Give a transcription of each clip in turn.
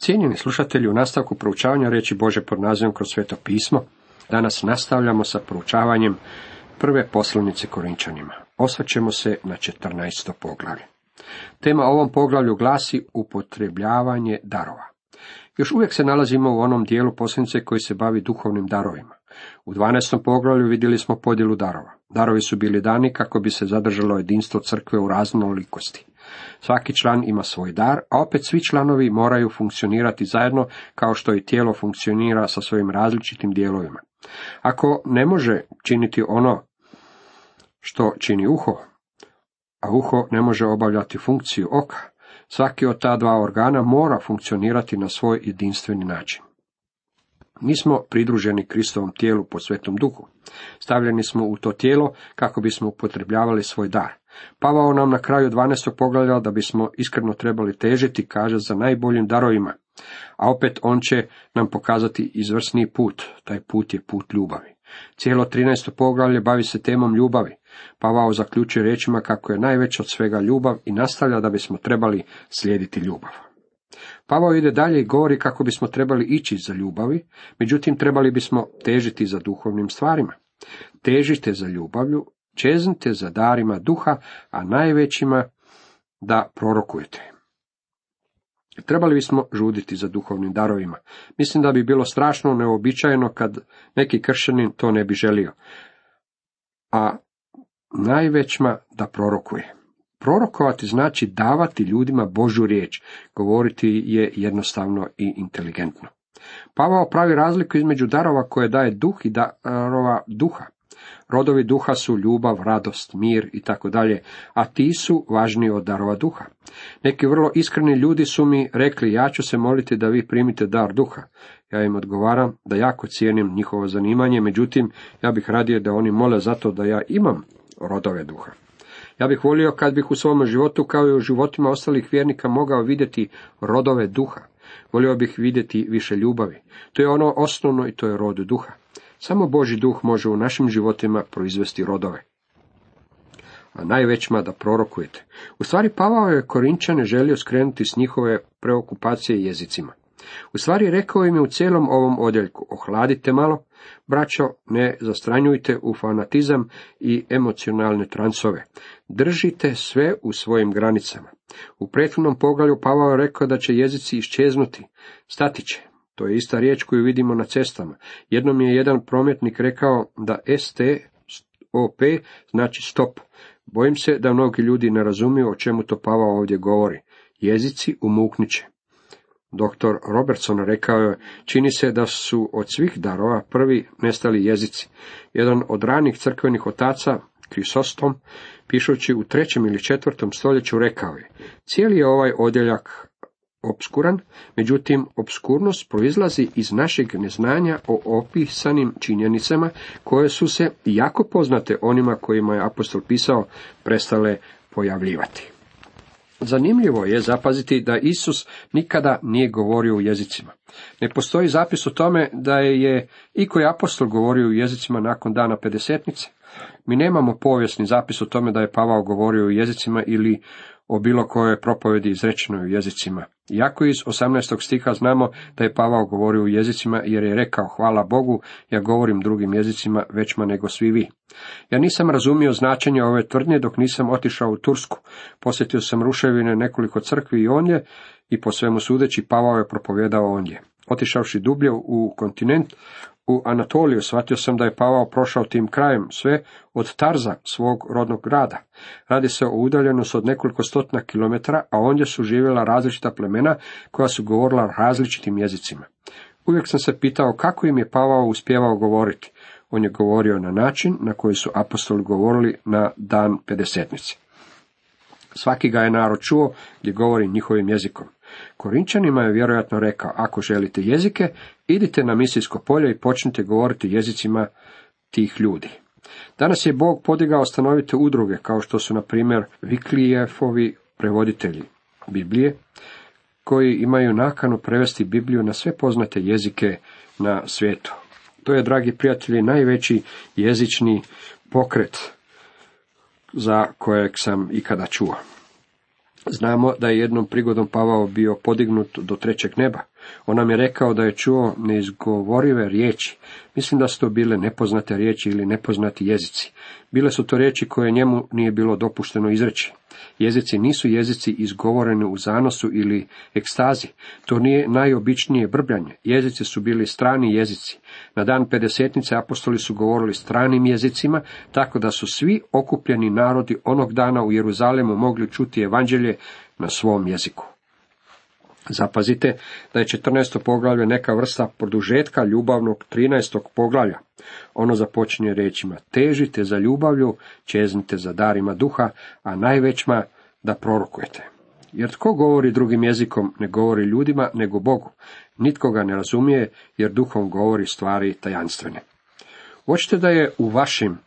Cijenjeni slušatelji, u nastavku proučavanja reći Bože pod nazivom kroz sveto pismo, danas nastavljamo sa proučavanjem prve poslovnice Korinčanima. Osvrćemo se na 14. poglavlje. Tema ovom poglavlju glasi upotrebljavanje darova. Još uvijek se nalazimo u onom dijelu poslanice koji se bavi duhovnim darovima. U 12. poglavlju vidjeli smo podjelu darova. Darovi su bili dani kako bi se zadržalo jedinstvo crkve u raznolikosti. Svaki član ima svoj dar, a opet svi članovi moraju funkcionirati zajedno kao što i tijelo funkcionira sa svojim različitim dijelovima. Ako ne može činiti ono što čini uho, a uho ne može obavljati funkciju oka, svaki od ta dva organa mora funkcionirati na svoj jedinstveni način. Mi smo pridruženi Kristovom tijelu po svetom duhu. Stavljeni smo u to tijelo kako bismo upotrebljavali svoj dar. Pavao nam na kraju 12. poglavlja da bismo iskreno trebali težiti, kaže, za najboljim darovima. A opet on će nam pokazati izvrsni put. Taj put je put ljubavi. Cijelo 13. poglavlje bavi se temom ljubavi. Pavao zaključuje rečima kako je najveća od svega ljubav i nastavlja da bismo trebali slijediti ljubav. Pavao ide dalje i govori kako bismo trebali ići za ljubavi, međutim trebali bismo težiti za duhovnim stvarima. Težite za ljubavlju, čeznite za darima duha, a najvećima da prorokujete. Trebali bismo žuditi za duhovnim darovima. Mislim da bi bilo strašno neobičajeno kad neki kršćanin to ne bi želio. A najvećima da prorokuje. Prorokovati znači davati ljudima Božu riječ, govoriti je jednostavno i inteligentno. Pavao pravi razliku između darova koje daje duh i darova duha. Rodovi duha su ljubav, radost, mir i tako dalje, a ti su važniji od darova duha. Neki vrlo iskreni ljudi su mi rekli, ja ću se moliti da vi primite dar duha. Ja im odgovaram da jako cijenim njihovo zanimanje, međutim, ja bih radije da oni mole zato da ja imam rodove duha. Ja bih volio kad bih u svom životu kao i u životima ostalih vjernika mogao vidjeti rodove duha. Volio bih vidjeti više ljubavi. To je ono osnovno i to je rod duha. Samo Boži duh može u našim životima proizvesti rodove. A najvećima da prorokujete. U stvari Pavao je Korinčane želio skrenuti s njihove preokupacije jezicima. U stvari rekao im je u cijelom ovom odjeljku, ohladite malo, braćo, ne zastranjujte u fanatizam i emocionalne transove. Držite sve u svojim granicama. U prethodnom poglavlju Pavao je rekao da će jezici iščeznuti, stati će. To je ista riječ koju vidimo na cestama. Jednom je jedan prometnik rekao da STOP znači stop. Bojim se da mnogi ljudi ne razumiju o čemu to Pavao ovdje govori. Jezici umukniće. Doktor Robertson rekao je, čini se da su od svih darova prvi nestali jezici. Jedan od ranih crkvenih otaca, Krisostom, pišući u trećem ili četvrtom stoljeću, rekao je, cijeli je ovaj odjeljak obskuran, međutim, obskurnost proizlazi iz našeg neznanja o opisanim činjenicama koje su se, jako poznate onima kojima je apostol pisao, prestale pojavljivati. Zanimljivo je zapaziti da Isus nikada nije govorio u jezicima. Ne postoji zapis o tome da je i koji apostol govorio u jezicima nakon dana pedesetnice. Mi nemamo povijesni zapis o tome da je Pavao govorio u jezicima ili o bilo kojoj propovedi izrečenoj u jezicima. Iako iz 18. stiha znamo da je Pavao govorio u jezicima jer je rekao hvala Bogu, ja govorim drugim jezicima većma nego svi vi. Ja nisam razumio značenje ove tvrdnje dok nisam otišao u Tursku. Posjetio sam ruševine nekoliko crkvi i ondje i po svemu sudeći Pavao je propovjedao ondje. Otišavši dublje u kontinent, u Anatoliju shvatio sam da je Pavao prošao tim krajem sve od Tarza, svog rodnog grada. Radi se o udaljenosti od nekoliko stotina kilometara, a ondje su živjela različita plemena koja su govorila različitim jezicima. Uvijek sam se pitao kako im je Pavao uspjevao govoriti. On je govorio na način na koji su apostoli govorili na dan pedesetnice. Svaki ga je narod čuo gdje govori njihovim jezikom. Korinčanima je vjerojatno rekao, ako želite jezike, idite na misijsko polje i počnite govoriti jezicima tih ljudi. Danas je Bog podigao stanovite udruge, kao što su, na primjer, Viklijefovi prevoditelji Biblije, koji imaju nakanu prevesti Bibliju na sve poznate jezike na svijetu. To je, dragi prijatelji, najveći jezični pokret za kojeg sam ikada čuo. Znamo da je jednom prigodom Pavao bio podignut do trećeg neba. On nam je rekao da je čuo neizgovorive riječi. Mislim da su to bile nepoznate riječi ili nepoznati jezici. Bile su to riječi koje njemu nije bilo dopušteno izreći. Jezici nisu jezici izgovoreni u zanosu ili ekstazi. To nije najobičnije brbljanje. Jezici su bili strani jezici. Na dan pedesetnice apostoli su govorili stranim jezicima, tako da su svi okupljeni narodi onog dana u Jeruzalemu mogli čuti evanđelje na svom jeziku. Zapazite da je 14. poglavlje neka vrsta produžetka ljubavnog 13. poglavlja. Ono započinje rečima težite za ljubavlju, čeznite za darima duha, a najvećma da prorokujete. Jer tko govori drugim jezikom ne govori ljudima nego Bogu. Nitko ga ne razumije jer duhom govori stvari tajanstvene. Hoćete da je u vašim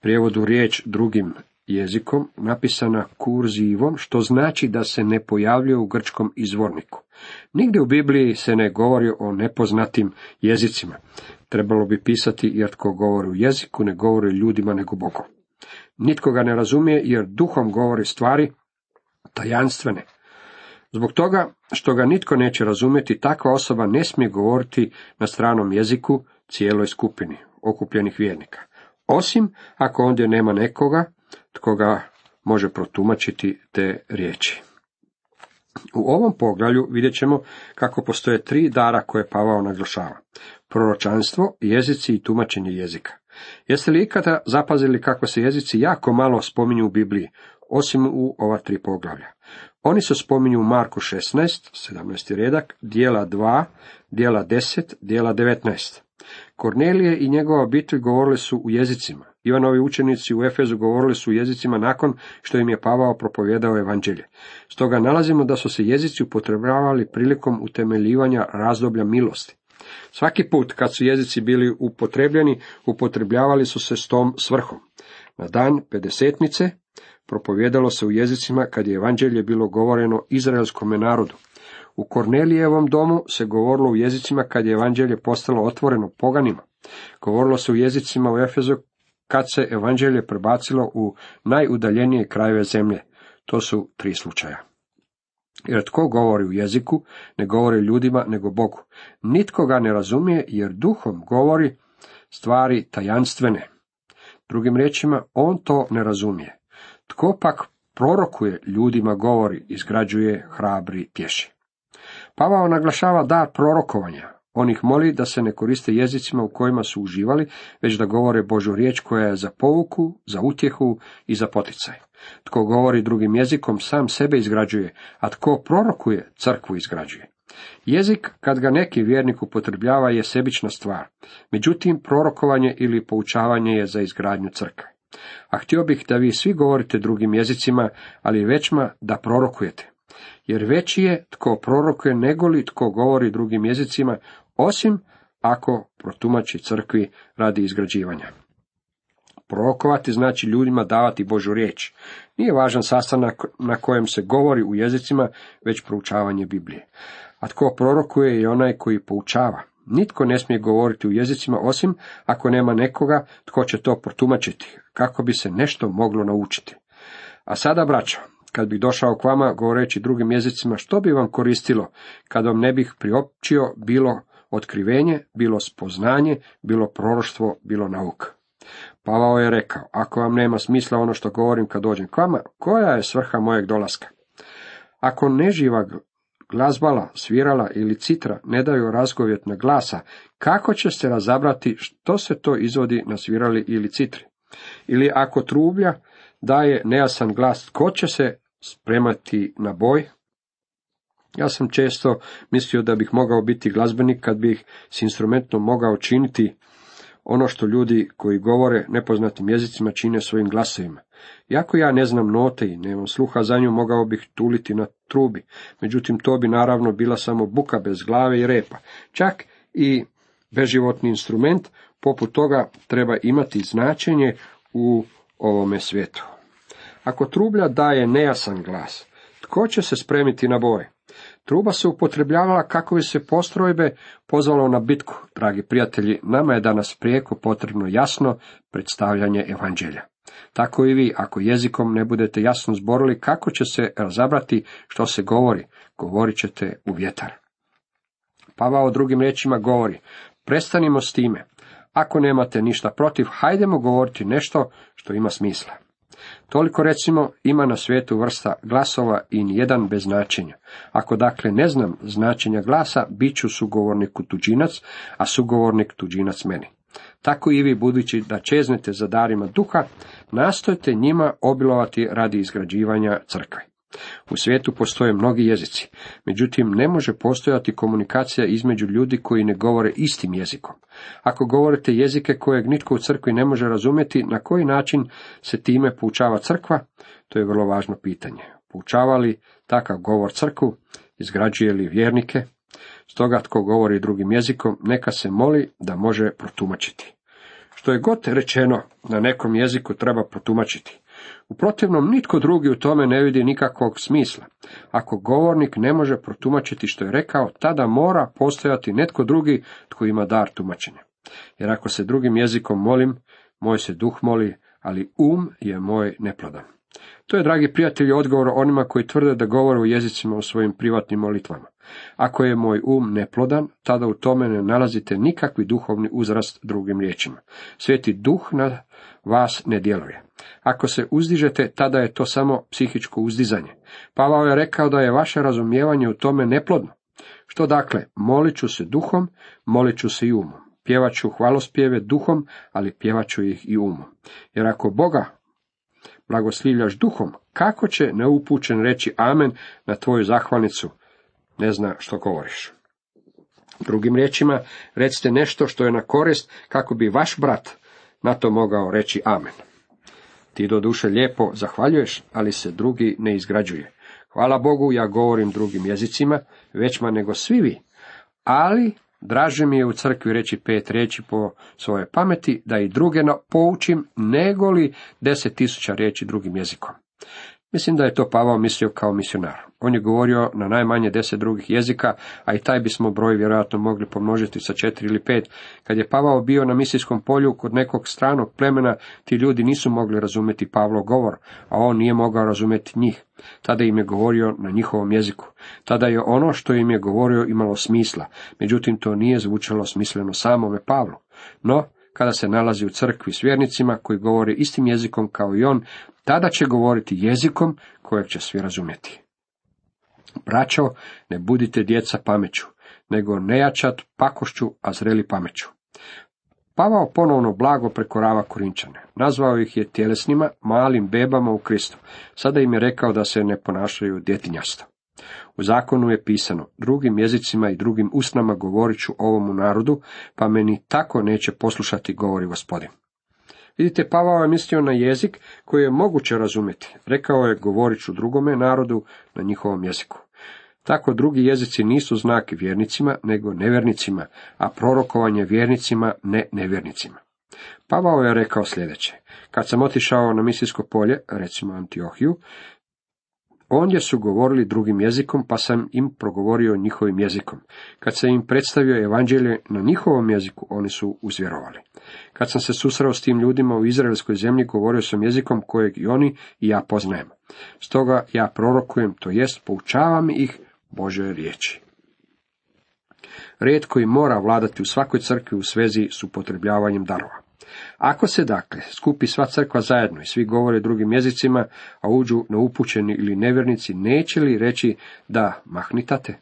prijevodu riječ drugim jezikom napisana kurzivom, što znači da se ne pojavljuje u grčkom izvorniku. Nigdje u Bibliji se ne govori o nepoznatim jezicima. Trebalo bi pisati jer tko govori u jeziku ne govori ljudima nego Bogom. Nitko ga ne razumije jer duhom govori stvari tajanstvene. Zbog toga što ga nitko neće razumjeti, takva osoba ne smije govoriti na stranom jeziku cijeloj skupini okupljenih vjernika. Osim ako ondje nema nekoga tko ga može protumačiti te riječi. U ovom poglavlju vidjet ćemo kako postoje tri dara koje Pavao naglašava. Proročanstvo, jezici i tumačenje jezika. Jeste li ikada zapazili kako se jezici jako malo spominju u Bibliji, osim u ova tri poglavlja? Oni se spominju u Marku 16, 17. redak, dijela 2, dijela 10, dijela 19. Kornelije i njegova obitelj govorili su u jezicima. Ivanovi učenici u Efezu govorili su jezicima nakon što im je Pavao propovjedao evanđelje. Stoga nalazimo da su se jezici upotrebljavali prilikom utemeljivanja razdoblja milosti. Svaki put kad su jezici bili upotrebljeni, upotrebljavali su se s tom svrhom. Na dan pedesetnice propovjedalo se u jezicima kad je evanđelje bilo govoreno izraelskome narodu. U Kornelijevom domu se govorilo u jezicima kad je evanđelje postalo otvoreno poganima. Govorilo se u jezicima u Efezu kad se evanđelje prebacilo u najudaljenije krajeve zemlje. To su tri slučaja. Jer tko govori u jeziku, ne govori ljudima, nego Bogu. Nitko ga ne razumije, jer duhom govori stvari tajanstvene. Drugim riječima, on to ne razumije. Tko pak prorokuje ljudima govori, izgrađuje, hrabri, pješi. Pavao naglašava dar prorokovanja. On ih moli da se ne koriste jezicima u kojima su uživali, već da govore Božu riječ koja je za pouku, za utjehu i za poticaj. Tko govori drugim jezikom, sam sebe izgrađuje, a tko prorokuje, crkvu izgrađuje. Jezik, kad ga neki vjernik upotrebljava, je sebična stvar. Međutim, prorokovanje ili poučavanje je za izgradnju crkve. A htio bih da vi svi govorite drugim jezicima, ali većma da prorokujete. Jer veći je tko prorokuje nego li tko govori drugim jezicima, osim ako protumači crkvi radi izgrađivanja. Prorokovati znači ljudima davati Božu riječ. Nije važan sastanak na kojem se govori u jezicima, već proučavanje Biblije. A tko prorokuje je onaj koji poučava. Nitko ne smije govoriti u jezicima osim ako nema nekoga tko će to protumačiti, kako bi se nešto moglo naučiti. A sada, braćo, kad bih došao k vama govoreći drugim jezicima, što bi vam koristilo, kad vam ne bih priopćio bilo otkrivenje, bilo spoznanje, bilo proroštvo, bilo nauka. Pavao je rekao, ako vam nema smisla ono što govorim kad dođem k vama, koja je svrha mojeg dolaska? Ako neživa glazbala, svirala ili citra ne daju razgovjetna glasa, kako će se razabrati što se to izvodi na svirali ili citri? Ili ako trublja daje nejasan glas, tko će se spremati na boj? Ja sam često mislio da bih mogao biti glazbenik kad bih s instrumentom mogao činiti ono što ljudi koji govore nepoznatim jezicima čine svojim glasovima. Iako ja ne znam note i nemam sluha za nju, mogao bih tuliti na trubi. Međutim, to bi naravno bila samo buka bez glave i repa. Čak i beživotni instrument, poput toga, treba imati značenje u ovome svijetu. Ako trublja daje nejasan glas, tko će se spremiti na boj? Truba se upotrebljavala kako bi se postrojbe pozvalo na bitku. Dragi prijatelji, nama je danas prijeko potrebno jasno predstavljanje evanđelja. Tako i vi, ako jezikom ne budete jasno zborili kako će se razabrati što se govori, govorit ćete u vjetar. Pavao drugim riječima govori, prestanimo s time. Ako nemate ništa protiv, hajdemo govoriti nešto što ima smisla. Toliko recimo ima na svijetu vrsta glasova i nijedan bez značenja. Ako dakle ne znam značenja glasa, bit ću sugovornik tuđinac, a sugovornik tuđinac meni. Tako i vi, budući da čeznete za darima duha, nastojte njima obilovati radi izgrađivanja crkve. U svijetu postoje mnogi jezici, međutim ne može postojati komunikacija između ljudi koji ne govore istim jezikom. Ako govorite jezike kojeg nitko u crkvi ne može razumjeti, na koji način se time poučava crkva, to je vrlo važno pitanje. Poučava li takav govor crkvu, izgrađuje li vjernike, stoga tko govori drugim jezikom, neka se moli da može protumačiti. Što je god rečeno na nekom jeziku treba protumačiti. U protivnom nitko drugi u tome ne vidi nikakvog smisla. Ako govornik ne može protumačiti što je rekao, tada mora postojati netko drugi tko ima dar tumačenja. Jer ako se drugim jezikom molim, moj se duh moli, ali um je moj neplodan. To je, dragi prijatelji, odgovor onima koji tvrde da govore u jezicima u svojim privatnim molitvama. Ako je moj um neplodan, tada u tome ne nalazite nikakvi duhovni uzrast drugim riječima. Sveti duh na vas ne djeluje. Ako se uzdižete, tada je to samo psihičko uzdizanje. Pavao je rekao da je vaše razumijevanje u tome neplodno. Što dakle, molit ću se duhom, molit ću se i umom. Pjevaću hvalospjeve duhom, ali pjevaću ih i umom. Jer ako Boga blagoslivljaš duhom, kako će neupućen reći amen na tvoju zahvalnicu, ne zna što govoriš. Drugim riječima, recite nešto što je na korist kako bi vaš brat na to mogao reći amen. Ti do duše lijepo zahvaljuješ, ali se drugi ne izgrađuje. Hvala Bogu, ja govorim drugim jezicima, većma nego svi vi, ali draže mi je u crkvi reći pet riječi po svojoj pameti, da i druge poučim, nego li deset tisuća riječi drugim jezikom. Mislim da je to Pavao mislio kao misionar. On je govorio na najmanje deset drugih jezika, a i taj bismo broj vjerojatno mogli pomnožiti sa četiri ili pet. Kad je Pavao bio na misijskom polju kod nekog stranog plemena, ti ljudi nisu mogli razumjeti Pavlov govor, a on nije mogao razumjeti njih. Tada im je govorio na njihovom jeziku. Tada je ono što im je govorio imalo smisla, međutim to nije zvučalo smisleno samome Pavlu. No, kada se nalazi u crkvi s vjernicima koji govore istim jezikom kao i on, tada će govoriti jezikom kojeg će svi razumjeti. Braćo, ne budite djeca pameću, nego nejačat pakošću, a zreli pameću. Pavao ponovno blago prekorava Korinčane. Nazvao ih je tjelesnima, malim bebama u Kristu. Sada im je rekao da se ne ponašaju djetinjasto. U zakonu je pisano, drugim jezicima i drugim usnama govorit ću ovomu narodu, pa meni tako neće poslušati, govori gospodin. Vidite, Pavao je mislio na jezik koji je moguće razumjeti. Rekao je, govorit ću drugome narodu na njihovom jeziku. Tako drugi jezici nisu znak vjernicima, nego nevjernicima, a prorokovanje vjernicima, ne nevjernicima. Pavao je rekao sljedeće. Kad sam otišao na misijsko polje, recimo Antiohiju, Ondje su govorili drugim jezikom, pa sam im progovorio njihovim jezikom. Kad sam im predstavio evanđelje na njihovom jeziku, oni su uzvjerovali. Kad sam se susreo s tim ljudima u izraelskoj zemlji, govorio sam jezikom kojeg i oni i ja poznajem. Stoga ja prorokujem, to jest poučavam ih Bože riječi. Red koji mora vladati u svakoj crkvi u svezi s upotrebljavanjem darova. Ako se dakle skupi sva crkva zajedno i svi govore drugim jezicima, a uđu neupućeni ili nevjernici, neće li reći da mahnitate?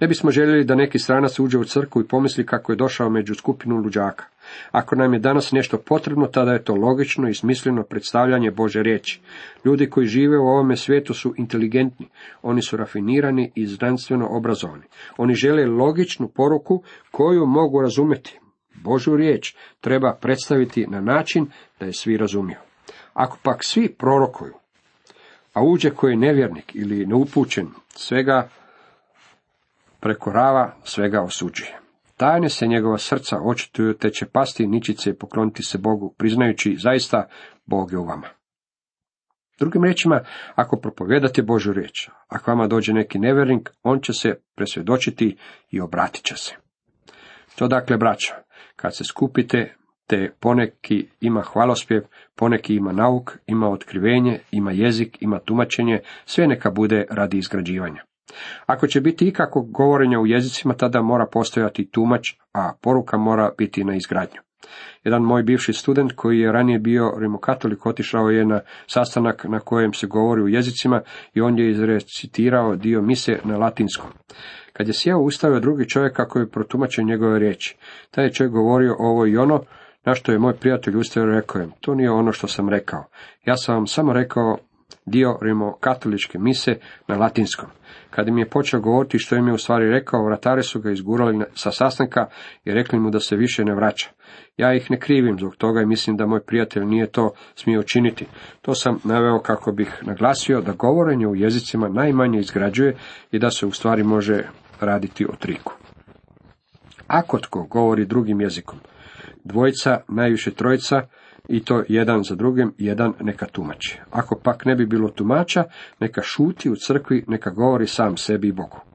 Ne bismo željeli da neki stranac uđe u crkvu i pomisli kako je došao među skupinu luđaka. Ako nam je danas nešto potrebno, tada je to logično i smisleno predstavljanje Bože riječi. Ljudi koji žive u ovome svijetu su inteligentni, oni su rafinirani i znanstveno obrazovani. Oni žele logičnu poruku koju mogu razumjeti. Božu riječ treba predstaviti na način da je svi razumiju. Ako pak svi prorokuju, a uđe koji je nevjernik ili neupućen, svega prekorava, svega osuđuje. Tajne se njegova srca očituju, te će pasti ničice i pokloniti se Bogu, priznajući zaista Bog je u vama. Drugim riječima, ako propovedate Božju riječ, ako vama dođe neki nevjernik, on će se presvjedočiti i obratit će se. To dakle, braća, kad se skupite, te poneki ima hvalospjev, poneki ima nauk, ima otkrivenje, ima jezik, ima tumačenje, sve neka bude radi izgrađivanja. Ako će biti ikakvog govorenja u jezicima, tada mora postojati tumač, a poruka mora biti na izgradnju. Jedan moj bivši student koji je ranije bio rimokatolik otišao je na sastanak na kojem se govori u jezicima i on je izrecitirao dio mise na latinskom. Kad je sjeo ustavio drugi čovjek kako je protumačio njegove riječi. Taj je čovjek govorio ovo i ono, na što je moj prijatelj ustavio rekao je, to nije ono što sam rekao. Ja sam vam samo rekao dio rimokatoličke mise na latinskom. Kad mi je počeo govoriti što im je u stvari rekao, vratari su ga izgurali sa sastanka i rekli mu da se više ne vraća. Ja ih ne krivim zbog toga i mislim da moj prijatelj nije to smio učiniti. To sam naveo kako bih naglasio da govorenje u jezicima najmanje izgrađuje i da se u stvari može raditi o triku. Ako tko govori drugim jezikom, dvojica, najviše trojica, i to jedan za drugim, jedan neka tumači. Ako pak ne bi bilo tumača, neka šuti u crkvi, neka govori sam sebi i Bogu.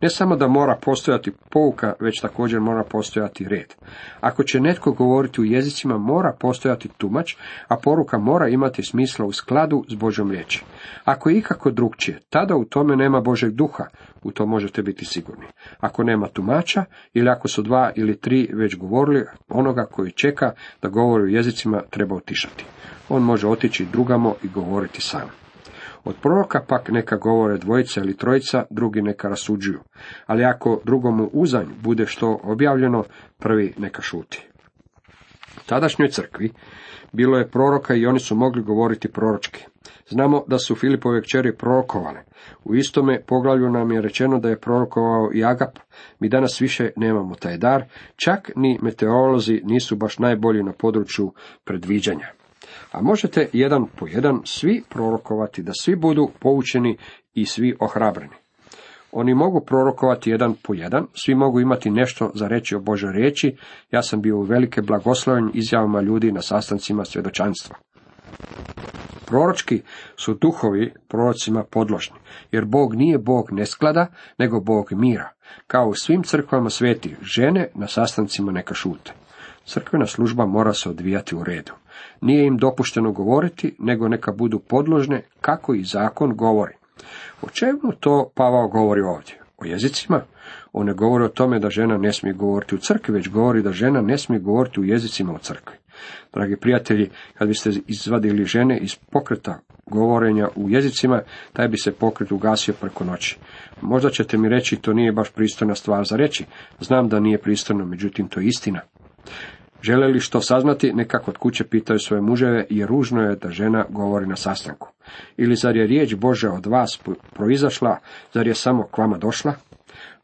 Ne samo da mora postojati pouka, već također mora postojati red. Ako će netko govoriti u jezicima, mora postojati tumač, a poruka mora imati smisla u skladu s Božom riječi. Ako je ikako drugčije, tada u tome nema Božeg duha, u to možete biti sigurni. Ako nema tumača, ili ako su dva ili tri već govorili, onoga koji čeka da govori u jezicima treba otišati. On može otići drugamo i govoriti sam. Od proroka pak neka govore dvojica ili trojica, drugi neka rasuđuju. Ali ako drugomu uzanj bude što objavljeno, prvi neka šuti. U tadašnjoj crkvi bilo je proroka i oni su mogli govoriti proročki. Znamo da su Filipove kćeri prorokovale. U istome poglavlju nam je rečeno da je prorokovao i Agap. Mi danas više nemamo taj dar, čak ni meteorolozi nisu baš najbolji na području predviđanja. A možete jedan po jedan svi prorokovati, da svi budu poučeni i svi ohrabreni. Oni mogu prorokovati jedan po jedan, svi mogu imati nešto za reći o Božoj riječi, ja sam bio u velike blagosloven izjavama ljudi na sastancima svjedočanstva. Proročki su duhovi prorocima podložni, jer Bog nije Bog nesklada, nego Bog mira. Kao u svim crkvama sveti, žene na sastancima neka šute. Crkvena služba mora se odvijati u redu. Nije im dopušteno govoriti, nego neka budu podložne kako i zakon govori. O čemu to Pavao govori ovdje? O jezicima? On ne govori o tome da žena ne smije govoriti u crkvi, već govori da žena ne smije govoriti u jezicima u crkvi. Dragi prijatelji, kad biste izvadili žene iz pokreta govorenja u jezicima, taj bi se pokret ugasio preko noći. Možda ćete mi reći, to nije baš pristojna stvar za reći. Znam da nije pristojno, međutim to je istina. Žele li što saznati, neka kod kuće pitaju svoje muževe i ružno je da žena govori na sastanku. Ili zar je riječ Bože od vas proizašla, zar je samo k vama došla?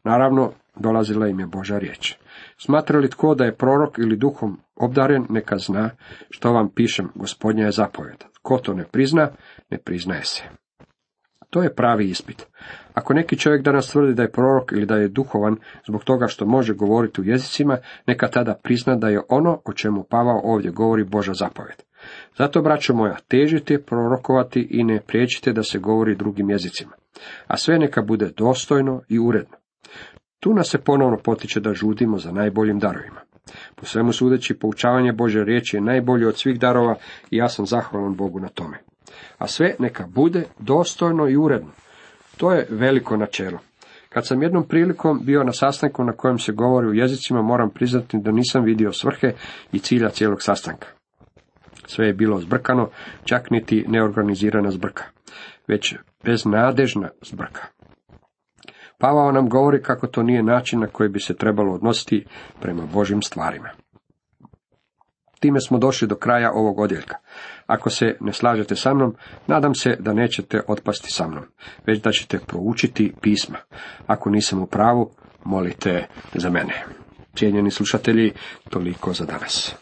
Naravno, dolazila im je Boža riječ. Smatra li tko da je prorok ili duhom obdaren, neka zna što vam pišem, gospodnja je zapovjed. Ko to ne prizna, ne priznaje se. To je pravi ispit. Ako neki čovjek danas tvrdi da je prorok ili da je duhovan zbog toga što može govoriti u jezicima, neka tada prizna da je ono o čemu Pavao ovdje govori Boža zapovjed. Zato, braćo moja, težite prorokovati i ne priječite da se govori drugim jezicima. A sve neka bude dostojno i uredno. Tu nas se ponovno potiče da žudimo za najboljim darovima. Po svemu sudeći, poučavanje Bože riječi je najbolje od svih darova i ja sam zahvalan Bogu na tome a sve neka bude dostojno i uredno. To je veliko načelo. Kad sam jednom prilikom bio na sastanku na kojem se govori u jezicima, moram priznati da nisam vidio svrhe i cilja cijelog sastanka. Sve je bilo zbrkano, čak niti neorganizirana zbrka, već beznadežna zbrka. Pavao nam govori kako to nije način na koji bi se trebalo odnositi prema Božim stvarima. Time smo došli do kraja ovog odjeljka. Ako se ne slažete sa mnom, nadam se da nećete otpasti sa mnom, već da ćete proučiti pisma. Ako nisam u pravu, molite za mene. Cijenjeni slušatelji, toliko za danas.